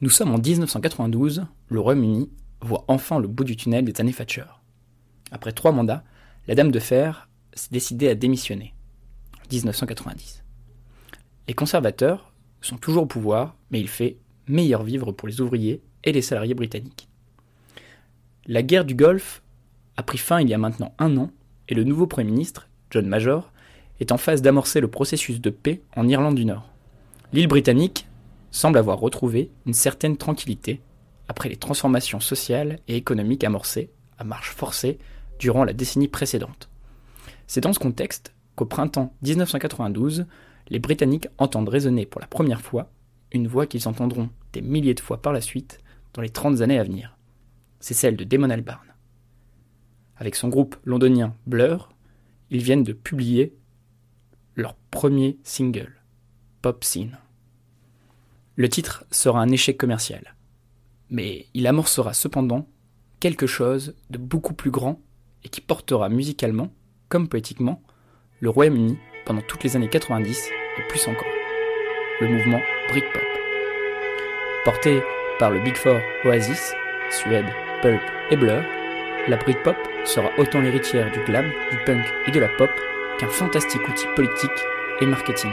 Nous sommes en 1992, le Royaume-Uni voit enfin le bout du tunnel des années Thatcher. Après trois mandats, la Dame de Fer s'est décidée à démissionner en 1990. Les conservateurs sont toujours au pouvoir, mais il fait meilleur vivre pour les ouvriers et les salariés britanniques. La guerre du Golfe a pris fin il y a maintenant un an et le nouveau Premier ministre, John Major, est en phase d'amorcer le processus de paix en Irlande du Nord. L'île britannique semble avoir retrouvé une certaine tranquillité après les transformations sociales et économiques amorcées à marche forcée durant la décennie précédente. C'est dans ce contexte qu'au printemps 1992, les Britanniques entendent résonner pour la première fois une voix qu'ils entendront des milliers de fois par la suite dans les 30 années à venir. C'est celle de Damon Albarn. Avec son groupe londonien Blur, ils viennent de publier leur premier single, Pop Scene. Le titre sera un échec commercial. Mais il amorcera cependant quelque chose de beaucoup plus grand et qui portera musicalement, comme poétiquement, le Royaume-Uni pendant toutes les années 90 et plus encore. Le mouvement Britpop. Porté par le Big Four Oasis, Suède, Pulp et Blur, la Britpop sera autant l'héritière du glam, du punk et de la pop qu'un fantastique outil politique et marketing.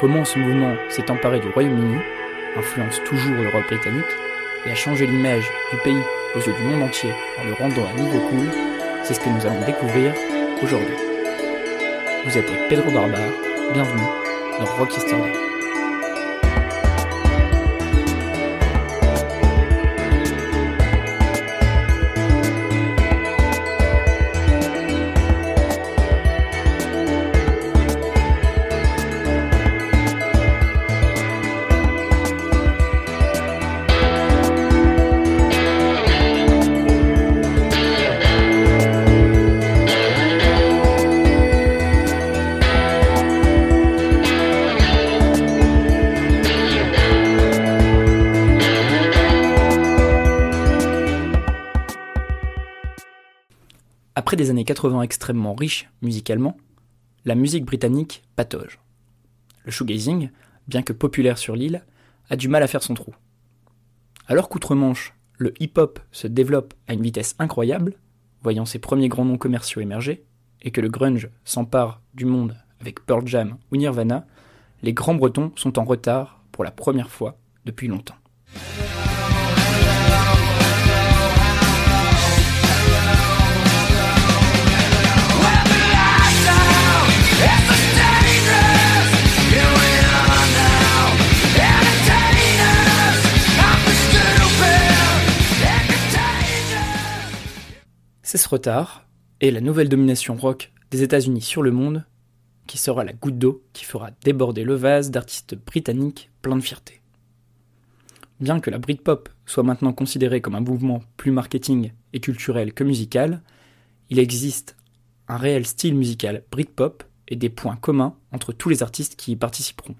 Comment ce mouvement s'est emparé du Royaume-Uni, influence toujours l'Europe britannique, et a changé l'image du pays aux yeux du monde entier en le rendant à nouveau cool, c'est ce que nous allons découvrir aujourd'hui. Vous êtes Pedro Barbar, bienvenue dans Rock History. Des années 80 extrêmement riches musicalement, la musique britannique patauge. Le shoegazing, bien que populaire sur l'île, a du mal à faire son trou. Alors qu'outre-Manche, le hip-hop se développe à une vitesse incroyable, voyant ses premiers grands noms commerciaux émerger, et que le grunge s'empare du monde avec Pearl Jam ou Nirvana, les grands bretons sont en retard pour la première fois depuis longtemps. C'est ce retard et la nouvelle domination rock des États-Unis sur le monde qui sera la goutte d'eau qui fera déborder le vase d'artistes britanniques pleins de fierté. Bien que la Britpop soit maintenant considérée comme un mouvement plus marketing et culturel que musical, il existe un réel style musical Britpop et des points communs entre tous les artistes qui y participeront.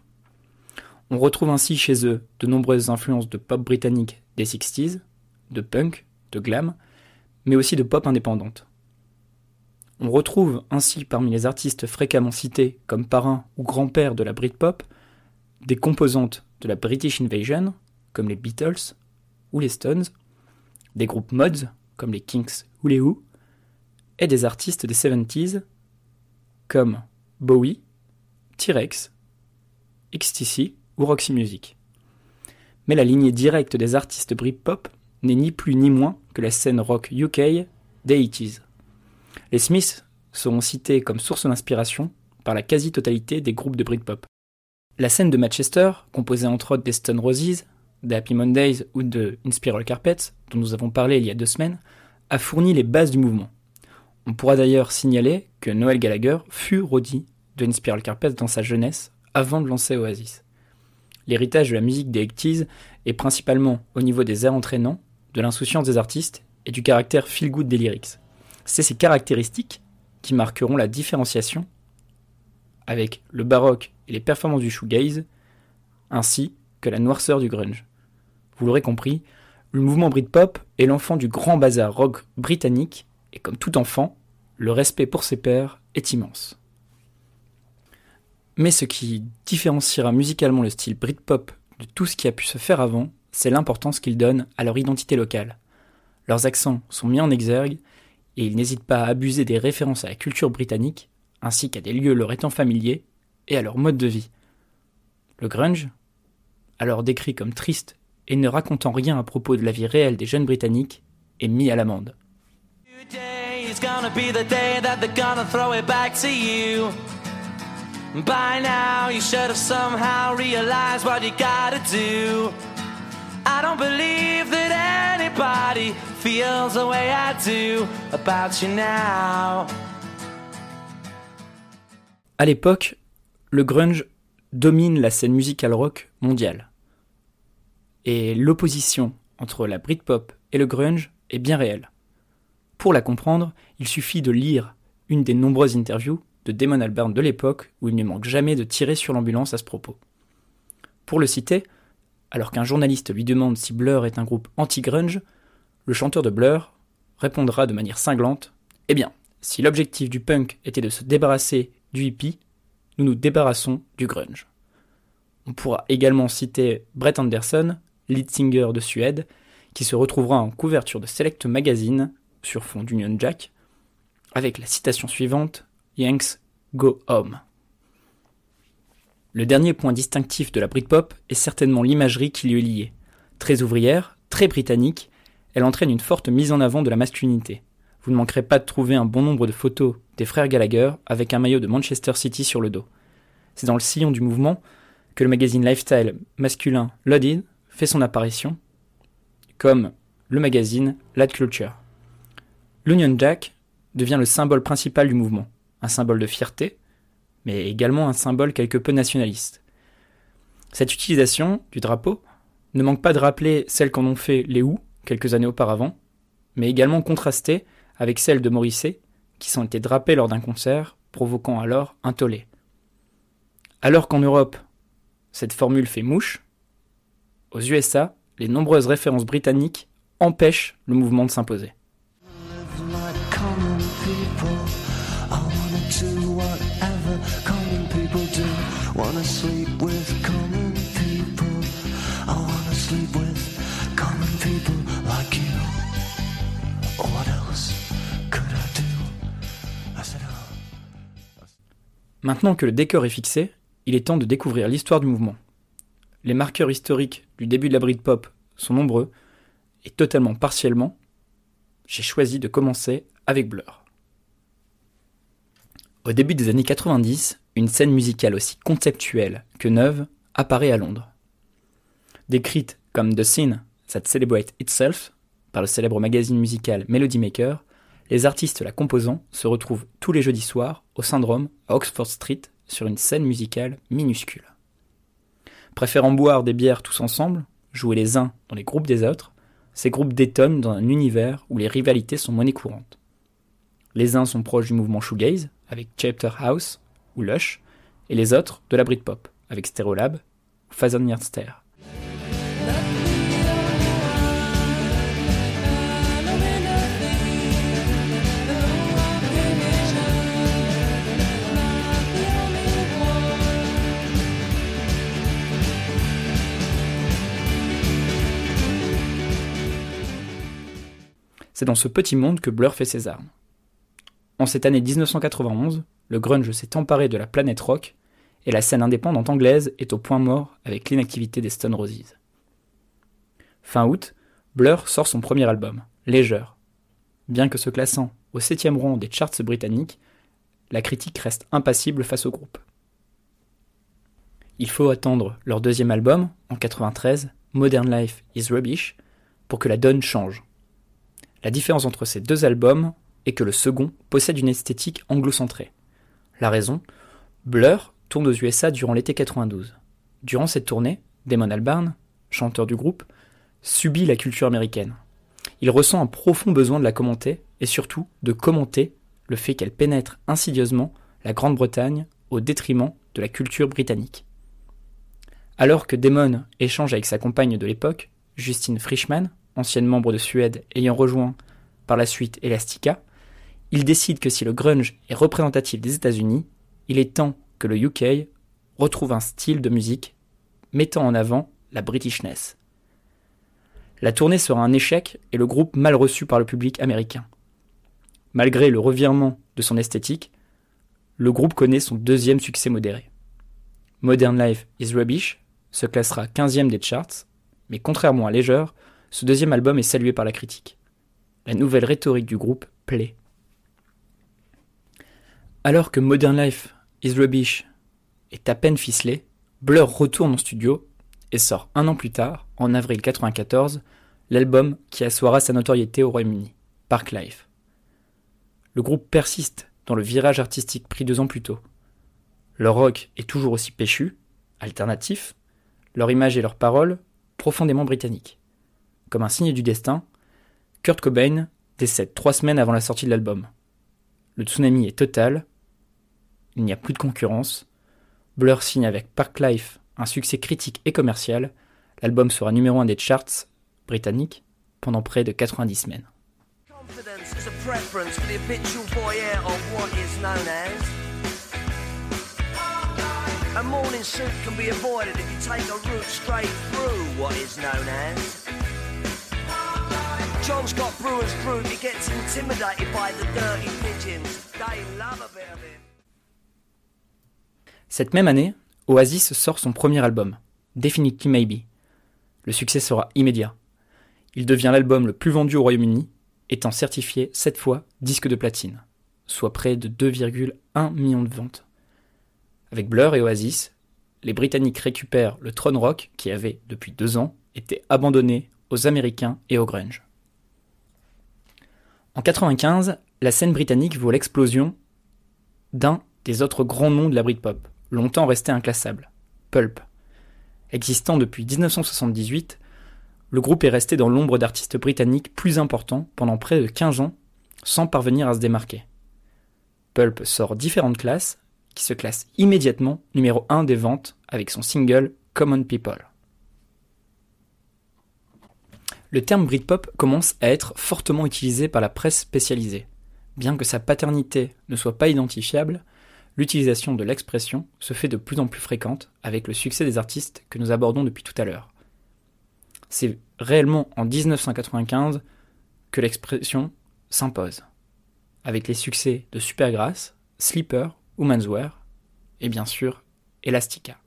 On retrouve ainsi chez eux de nombreuses influences de pop britannique des 60s, de punk, de glam, mais aussi de pop indépendante. On retrouve ainsi parmi les artistes fréquemment cités comme parrain ou grand-père de la Britpop des composantes de la British Invasion, comme les Beatles ou les Stones, des groupes mods, comme les Kinks ou les Who, et des artistes des 70s, comme Bowie, T-Rex, XTC ou Roxy Music. Mais la lignée directe des artistes Britpop n'est ni plus ni moins la scène rock UK des 80s. Les Smiths seront cités comme source d'inspiration par la quasi-totalité des groupes de Britpop. La scène de Manchester, composée entre autres des Stone Roses, des Happy Mondays ou de Inspiral Carpets, dont nous avons parlé il y a deux semaines, a fourni les bases du mouvement. On pourra d'ailleurs signaler que Noel Gallagher fut Roddy de Inspiral Carpets dans sa jeunesse, avant de lancer Oasis. L'héritage de la musique des 80s est principalement au niveau des airs entraînants, de l'insouciance des artistes et du caractère feel-good des lyrics. C'est ces caractéristiques qui marqueront la différenciation avec le baroque et les performances du shoegaze, ainsi que la noirceur du grunge. Vous l'aurez compris, le mouvement Britpop est l'enfant du grand bazar rock britannique, et comme tout enfant, le respect pour ses pairs est immense. Mais ce qui différenciera musicalement le style Britpop de tout ce qui a pu se faire avant, c'est l'importance qu'ils donnent à leur identité locale. Leurs accents sont mis en exergue et ils n'hésitent pas à abuser des références à la culture britannique, ainsi qu'à des lieux leur étant familiers et à leur mode de vie. Le grunge, alors décrit comme triste et ne racontant rien à propos de la vie réelle des jeunes britanniques, est mis à l'amende. I don't believe that anybody feels the way I do about you now. À l'époque, le grunge domine la scène musicale rock mondiale. Et l'opposition entre la Britpop et le grunge est bien réelle. Pour la comprendre, il suffit de lire une des nombreuses interviews de Damon Albarn de l'époque où il ne manque jamais de tirer sur l'ambulance à ce propos. Pour le citer, alors qu'un journaliste lui demande si Blur est un groupe anti-grunge, le chanteur de Blur répondra de manière cinglante Eh bien, si l'objectif du punk était de se débarrasser du hippie, nous nous débarrassons du grunge. On pourra également citer Brett Anderson, lead singer de Suède, qui se retrouvera en couverture de Select Magazine sur fond d'Union Jack, avec la citation suivante Yanks go home. Le dernier point distinctif de la Britpop est certainement l'imagerie qui lui est liée. Très ouvrière, très britannique, elle entraîne une forte mise en avant de la masculinité. Vous ne manquerez pas de trouver un bon nombre de photos des frères Gallagher avec un maillot de Manchester City sur le dos. C'est dans le sillon du mouvement que le magazine lifestyle masculin Loaded fait son apparition, comme le magazine Lad Culture. L'Union Jack devient le symbole principal du mouvement, un symbole de fierté, mais également un symbole quelque peu nationaliste. Cette utilisation du drapeau ne manque pas de rappeler celle qu'en ont fait les Who quelques années auparavant, mais également contrastée avec celle de Morrissey, qui s'en était drapés lors d'un concert, provoquant alors un tollé. Alors qu'en Europe, cette formule fait mouche, aux USA, les nombreuses références britanniques empêchent le mouvement de s'imposer. Maintenant que le décor est fixé, il est temps de découvrir l'histoire du mouvement. Les marqueurs historiques du début de la Britpop sont nombreux, et totalement partiellement, j'ai choisi de commencer avec Blur. Au début des années 90, une scène musicale aussi conceptuelle que neuve apparaît à Londres. Décrite comme The Scene That Celebrate Itself par le célèbre magazine musical Melody Maker, les artistes la composant se retrouvent tous les jeudis soirs au Syndrome à Oxford Street sur une scène musicale minuscule. Préférant boire des bières tous ensemble, jouer les uns dans les groupes des autres, ces groupes détonnent dans un univers où les rivalités sont monnaie courante. Les uns sont proches du mouvement shoegaze, avec Chapter House ou Lush, et les autres de la Britpop, avec Stereolab ou Stare. C'est dans ce petit monde que Blur fait ses armes. En cette année 1991, le grunge s'est emparé de la planète rock et la scène indépendante anglaise est au point mort avec l'inactivité des Stone Roses. Fin août, Blur sort son premier album, Leisure. Bien que se classant au septième rang des charts britanniques, la critique reste impassible face au groupe. Il faut attendre leur deuxième album, en 93, Modern Life is Rubbish, pour que la donne change. La différence entre ces deux albums est que le second possède une esthétique anglo-centrée. La raison Blur tourne aux USA durant l'été 92. Durant cette tournée, Damon Albarn, chanteur du groupe, subit la culture américaine. Il ressent un profond besoin de la commenter et surtout de commenter le fait qu'elle pénètre insidieusement la Grande-Bretagne au détriment de la culture britannique. Alors que Damon échange avec sa compagne de l'époque, Justine Frischmann, ancienne membre de Suède ayant rejoint par la suite Elastica, il décide que si le grunge est représentatif des États-Unis, il est temps que le UK retrouve un style de musique mettant en avant la Britishness. La tournée sera un échec et le groupe mal reçu par le public américain. Malgré le revirement de son esthétique, le groupe connaît son deuxième succès modéré. Modern Life is Rubbish se classera 15e des charts, mais contrairement à Leisure, ce deuxième album est salué par la critique. La nouvelle rhétorique du groupe plaît. Alors que Modern Life is Rubbish est à peine ficelé, Blur retourne en studio et sort un an plus tard, en avril 1994, l'album qui assoira sa notoriété au Royaume-Uni, Park Life. Le groupe persiste dans le virage artistique pris deux ans plus tôt. Leur rock est toujours aussi péchu, alternatif, leur image et leurs paroles profondément britanniques. Comme un signe du destin, Kurt Cobain décède trois semaines avant la sortie de l'album. Le tsunami est total, il n'y a plus de concurrence. Blur signe avec Park Life un succès critique et commercial. L'album sera numéro un des charts britanniques pendant près de 90 semaines. Brewer's. Cette même année, Oasis sort son premier album, Definitely Maybe. Le succès sera immédiat. Il devient l'album le plus vendu au Royaume-Uni, étant certifié cette fois disque de platine, soit près de 2,1 millions de ventes. Avec Blur et Oasis, les Britanniques récupèrent le throne rock qui avait, depuis deux ans, été abandonné aux Américains et au grunge. En 1995, la scène britannique voit l'explosion d'un des autres grands noms de la Britpop, longtemps resté inclassable, Pulp. Existant depuis 1978, le groupe est resté dans l'ombre d'artistes britanniques plus importants pendant près de 15 ans sans parvenir à se démarquer. Pulp sort différentes classes, qui se classent immédiatement numéro 1 des ventes avec son single Common People le terme Britpop commence à être fortement utilisé par la presse spécialisée. Bien que sa paternité ne soit pas identifiable, l'utilisation de l'expression se fait de plus en plus fréquente avec le succès des artistes que nous abordons depuis tout à l'heure. C'est réellement en 1995 que l'expression s'impose, avec les succès de Supergrass, Sleeper, Womanswear et bien sûr Elastica.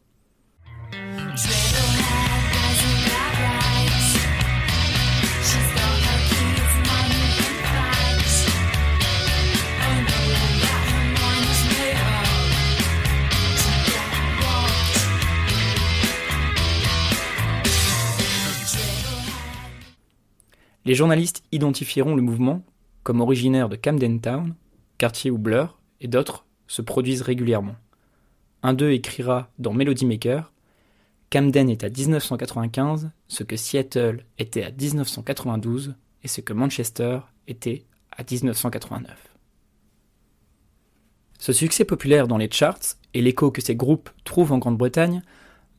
Les journalistes identifieront le mouvement comme originaire de Camden Town, quartier où Blur et d'autres se produisent régulièrement. Un d'eux écrira dans Melody Maker Camden est à 1995 ce que Seattle était à 1992 et ce que Manchester était à 1989. Ce succès populaire dans les charts et l'écho que ces groupes trouvent en Grande-Bretagne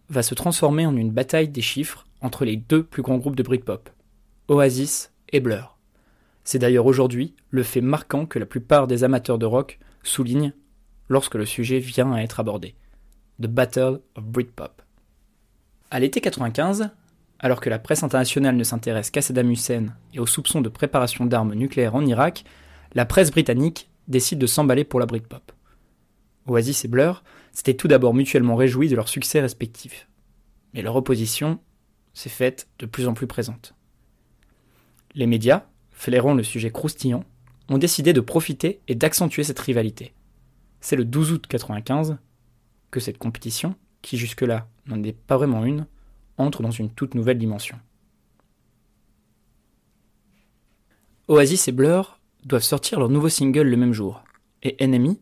va se transformer en une bataille des chiffres entre les deux plus grands groupes de Britpop, Oasis et Blur. C'est d'ailleurs aujourd'hui le fait marquant que la plupart des amateurs de rock soulignent lorsque le sujet vient à être abordé. The Battle of Britpop. À l'été 95, alors que la presse internationale ne s'intéresse qu'à Saddam Hussein et aux soupçons de préparation d'armes nucléaires en Irak, la presse britannique décide de s'emballer pour la Britpop. Oasis et Blur s'étaient tout d'abord mutuellement réjouis de leurs succès respectifs. Mais leur opposition s'est faite de plus en plus présente. Les médias, flairant le sujet croustillant, ont décidé de profiter et d'accentuer cette rivalité. C'est le 12 août 1995 que cette compétition, qui jusque-là n'en est pas vraiment une, entre dans une toute nouvelle dimension. Oasis et Blur doivent sortir leur nouveau single le même jour, et NME,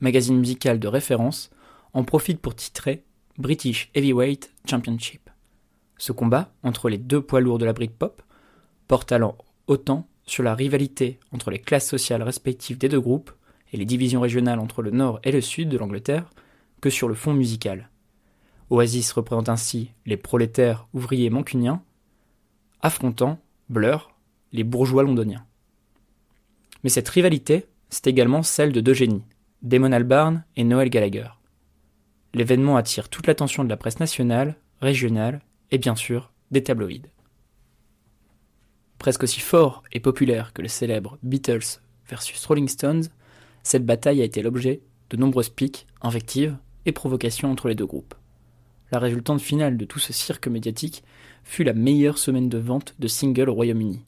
magazine musical de référence, en profite pour titrer British Heavyweight Championship. Ce combat entre les deux poids lourds de la Britpop porte alors autant sur la rivalité entre les classes sociales respectives des deux groupes et les divisions régionales entre le nord et le sud de l'Angleterre que sur le fond musical. Oasis représente ainsi les prolétaires ouvriers mancuniens, affrontant, Blur, les bourgeois londoniens. Mais cette rivalité, c'est également celle de deux génies, Damon Albarn et Noel Gallagher. L'événement attire toute l'attention de la presse nationale, régionale et bien sûr des tabloïds. Presque aussi fort et populaire que le célèbre Beatles versus Rolling Stones, cette bataille a été l'objet de nombreuses piques, invectives et provocations entre les deux groupes. La résultante finale de tout ce cirque médiatique fut la meilleure semaine de vente de singles au Royaume-Uni.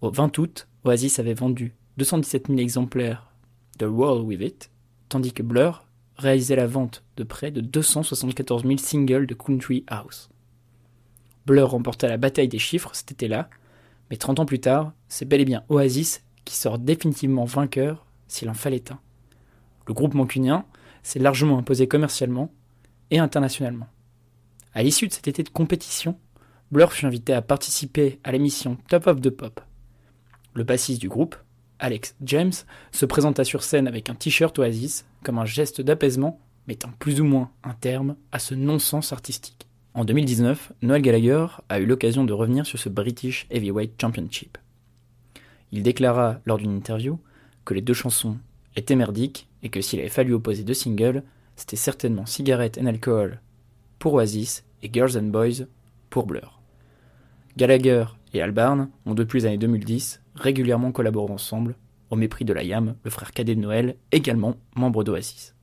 Au 20 août, Oasis avait vendu 217 000 exemplaires de World With It, tandis que Blur réalisait la vente de près de 274 000 singles de Country House. Blur remporta la bataille des chiffres cet été-là, mais 30 ans plus tard, c'est bel et bien Oasis qui sort définitivement vainqueur s'il en fallait un. Le groupe mancunien s'est largement imposé commercialement et internationalement. À l'issue de cet été de compétition, Blur fut invité à participer à l'émission Top of the Pop. Le bassiste du groupe, Alex James, se présenta sur scène avec un t-shirt Oasis comme un geste d'apaisement, mettant plus ou moins un terme à ce non-sens artistique. En 2019, Noel Gallagher a eu l'occasion de revenir sur ce British Heavyweight Championship. Il déclara lors d'une interview que les deux chansons étaient merdiques et que s'il avait fallu opposer deux singles, c'était certainement Cigarette and Alcohol pour Oasis et Girls and Boys pour Blur. Gallagher et Albarn ont depuis les années 2010 régulièrement collaboré ensemble, au mépris de la Yam, le frère cadet de Noël, également membre d'Oasis.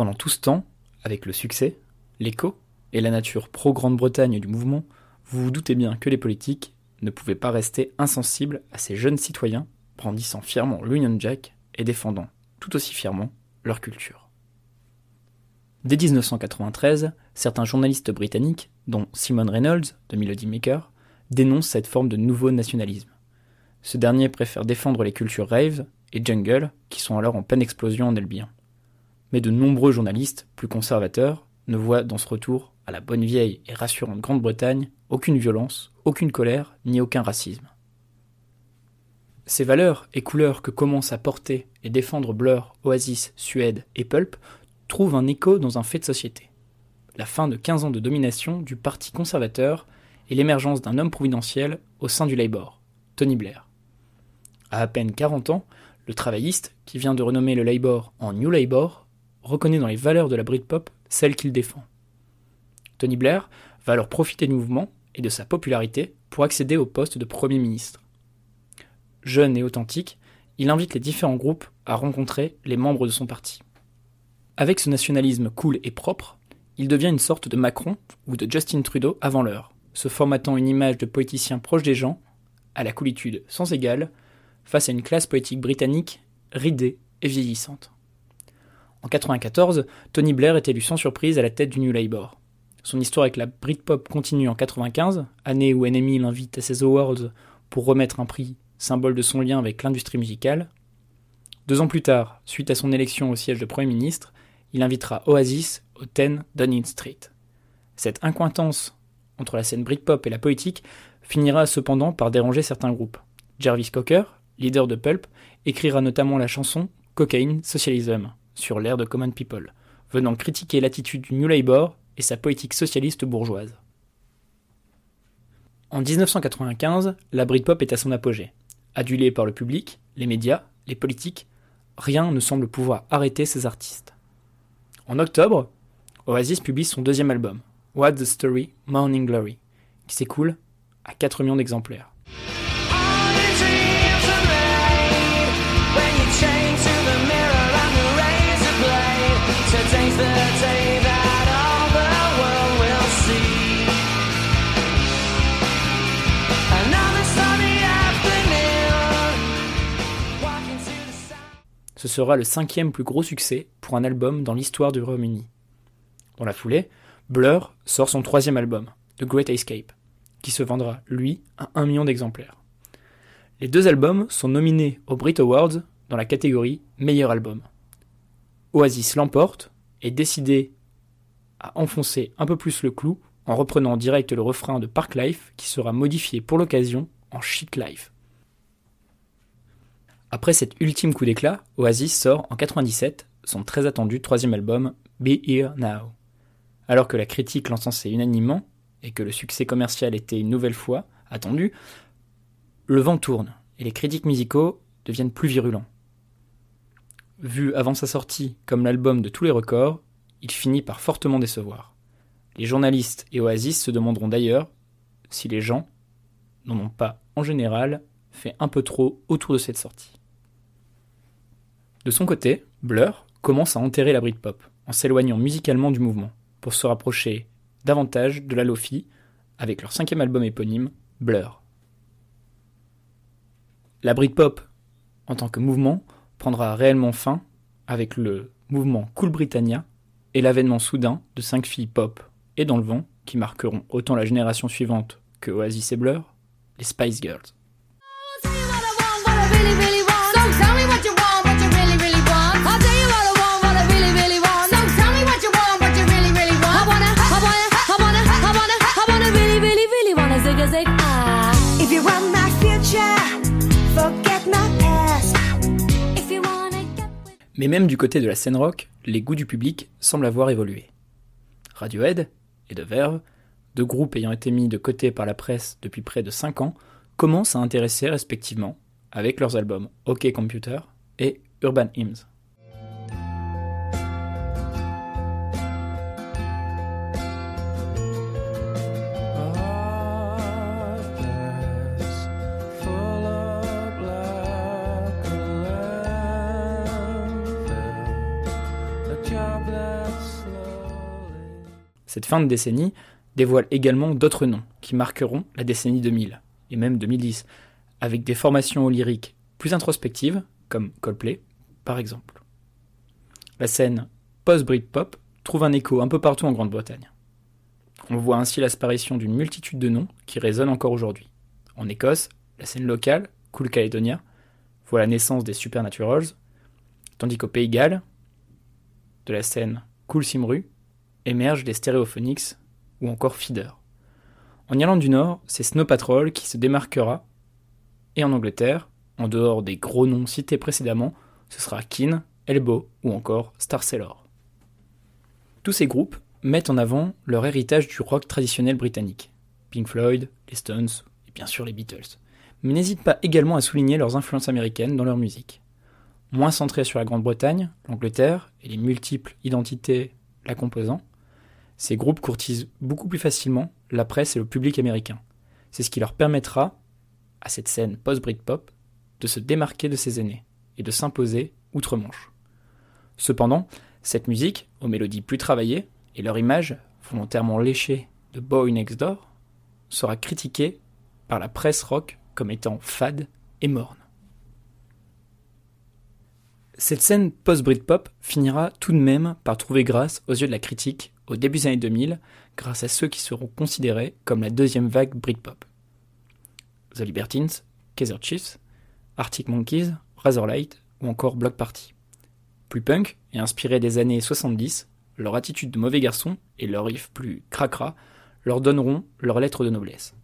Pendant tout ce temps, avec le succès, l'écho et la nature pro-Grande-Bretagne du mouvement, vous vous doutez bien que les politiques ne pouvaient pas rester insensibles à ces jeunes citoyens brandissant fièrement l'Union Jack et défendant tout aussi fièrement leur culture. Dès 1993, certains journalistes britanniques, dont Simon Reynolds de Melody Maker, dénoncent cette forme de nouveau nationalisme. Ce dernier préfère défendre les cultures rave et jungle qui sont alors en pleine explosion en Albion mais de nombreux journalistes, plus conservateurs, ne voient dans ce retour à la bonne vieille et rassurante Grande-Bretagne aucune violence, aucune colère, ni aucun racisme. Ces valeurs et couleurs que commencent à porter et défendre Blur, Oasis, Suède et Pulp trouvent un écho dans un fait de société. La fin de 15 ans de domination du Parti conservateur et l'émergence d'un homme providentiel au sein du Labour, Tony Blair. À à peine 40 ans, le travailliste, qui vient de renommer le Labour en New Labour, reconnaît dans les valeurs de la Britpop celles qu'il défend. Tony Blair va alors profiter du mouvement et de sa popularité pour accéder au poste de Premier ministre. Jeune et authentique, il invite les différents groupes à rencontrer les membres de son parti. Avec ce nationalisme cool et propre, il devient une sorte de Macron ou de Justin Trudeau avant l'heure, se formatant une image de poéticien proche des gens, à la coolitude sans égale, face à une classe poétique britannique ridée et vieillissante. En 1994, Tony Blair est élu sans surprise à la tête du New Labour. Son histoire avec la Britpop continue en 1995, année où NME l'invite à ses awards pour remettre un prix, symbole de son lien avec l'industrie musicale. Deux ans plus tard, suite à son élection au siège de Premier ministre, il invitera Oasis au 10 Downing Street. Cette incointance entre la scène Britpop et la politique finira cependant par déranger certains groupes. Jarvis Cocker, leader de Pulp, écrira notamment la chanson Cocaine Socialism, sur l'ère de Common People, venant critiquer l'attitude du New Labour et sa politique socialiste bourgeoise. En 1995, la Britpop est à son apogée. Adulée par le public, les médias, les politiques, rien ne semble pouvoir arrêter ces artistes. En octobre, Oasis publie son deuxième album, What's the Story, Morning Glory, qui s'écoule à 4 millions d'exemplaires. Ce sera le cinquième plus gros succès pour un album dans l'histoire du Royaume-Uni. Dans la foulée, Blur sort son troisième album, The Great Escape, qui se vendra, lui, à un million d'exemplaires. Les deux albums sont nominés aux Brit Awards dans la catégorie Meilleur album. Oasis l'emporte et décidé à enfoncer un peu plus le clou en reprenant en direct le refrain de Park Life qui sera modifié pour l'occasion en Shit Life. Après cet ultime coup d'éclat, Oasis sort en 97 son très attendu troisième album, Be Here Now. Alors que la critique l'encensait unanimement, et que le succès commercial était une nouvelle fois attendu, le vent tourne, et les critiques musicaux deviennent plus virulents. Vu avant sa sortie comme l'album de tous les records, il finit par fortement décevoir. Les journalistes et Oasis se demanderont d'ailleurs si les gens n'en ont pas, en général, fait un peu trop autour de cette sortie. De son côté, Blur commence à enterrer la Britpop, en s'éloignant musicalement du mouvement, pour se rapprocher davantage de la Lofi, avec leur cinquième album éponyme, Blur. La Britpop, en tant que mouvement, prendra réellement fin avec le mouvement Cool Britannia et l'avènement soudain de cinq filles pop et dans le vent qui marqueront autant la génération suivante que Oasis et Blur, les Spice Girls. Même du côté de la scène rock, les goûts du public semblent avoir évolué. Radiohead et The Verve, deux groupes ayant été mis de côté par la presse depuis près de 5 ans, commencent à intéresser respectivement avec leurs albums OK Computer et Urban Hymns. Cette fin de décennie dévoile également d'autres noms qui marqueront la décennie 2000 et même 2010, avec des formations lyriques plus introspectives, comme Coldplay par exemple. La scène post-Britpop trouve un écho un peu partout en Grande-Bretagne. On voit ainsi l'asparition d'une multitude de noms qui résonnent encore aujourd'hui. En Écosse, la scène locale, Cool Caledonia, voit la naissance des Supernaturals, tandis qu'au Pays Galles, de la scène Cool Simru, émergent les Stereophonics ou encore Feeder. En Irlande du Nord, c'est Snow Patrol qui se démarquera, et en Angleterre, en dehors des gros noms cités précédemment, ce sera Keane, Elbow ou encore Star Sailor. Tous ces groupes mettent en avant leur héritage du rock traditionnel britannique, Pink Floyd, les Stones et bien sûr les Beatles, mais n'hésitent pas également à souligner leurs influences américaines dans leur musique. Moins centrés sur la Grande-Bretagne, l'Angleterre et les multiples identités la composant, ces groupes courtisent beaucoup plus facilement la presse et le public américain. C'est ce qui leur permettra, à cette scène post-Britpop, de se démarquer de ses aînés et de s'imposer outre-Manche. Cependant, cette musique, aux mélodies plus travaillées et leur image volontairement léchée de Boy Next Door, sera critiquée par la presse rock comme étant fade et morne. Cette scène post-Britpop finira tout de même par trouver grâce aux yeux de la critique au début des années 2000 grâce à ceux qui seront considérés comme la deuxième vague Britpop. The Libertines, Kaiser Chiefs, Arctic Monkeys, Razorlight ou encore Block Party. Plus punk et inspirés des années 70, leur attitude de mauvais garçon et leur riff plus cracra leur donneront leur lettre de noblesse.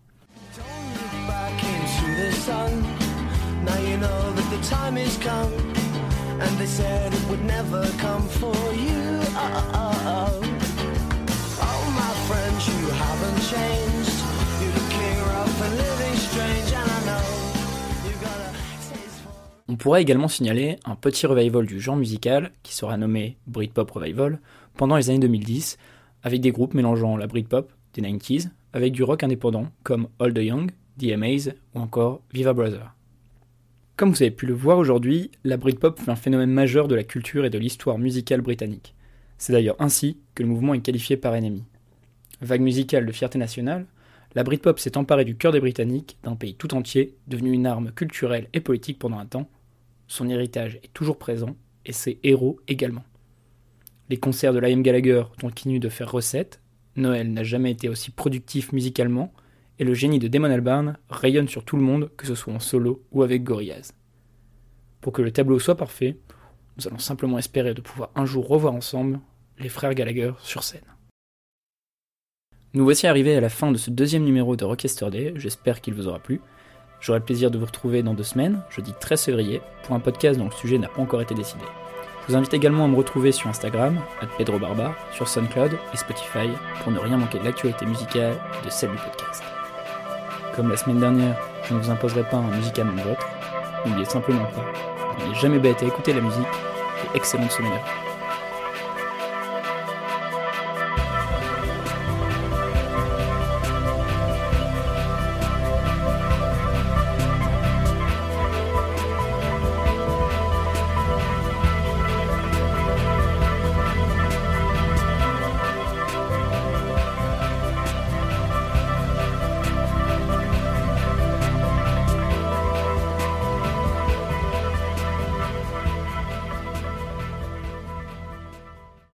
On pourrait également signaler un petit revival du genre musical qui sera nommé Britpop Revival pendant les années 2010 avec des groupes mélangeant la Britpop des 90s avec du rock indépendant comme All the Young, DMAs ou encore Viva Brother. Comme vous avez pu le voir aujourd'hui, la Britpop fut un phénomène majeur de la culture et de l'histoire musicale britannique. C'est d'ailleurs ainsi que le mouvement est qualifié par ennemi. Vague musicale de fierté nationale, la Britpop s'est emparée du cœur des Britanniques, d'un pays tout entier, devenu une arme culturelle et politique pendant un temps, son héritage est toujours présent, et ses héros également. Les concerts de Liam Gallagher continuent de faire recette, Noël n'a jamais été aussi productif musicalement, et le génie de Damon Albarn rayonne sur tout le monde, que ce soit en solo ou avec Gorillaz. Pour que le tableau soit parfait, nous allons simplement espérer de pouvoir un jour revoir ensemble les frères Gallagher sur scène. Nous voici arrivés à la fin de ce deuxième numéro de Rockester Day, j'espère qu'il vous aura plu. J'aurai le plaisir de vous retrouver dans deux semaines, jeudi 13 février, pour un podcast dont le sujet n'a pas encore été décidé. Je vous invite également à me retrouver sur Instagram, Pedro Barba, sur SoundCloud et Spotify pour ne rien manquer de l'actualité musicale et de celle du podcast. Comme la semaine dernière, je ne vous imposerai pas un musicalement vôtre, n'oubliez simplement pas, n'est jamais bête à écouter la musique et excellente sommelière.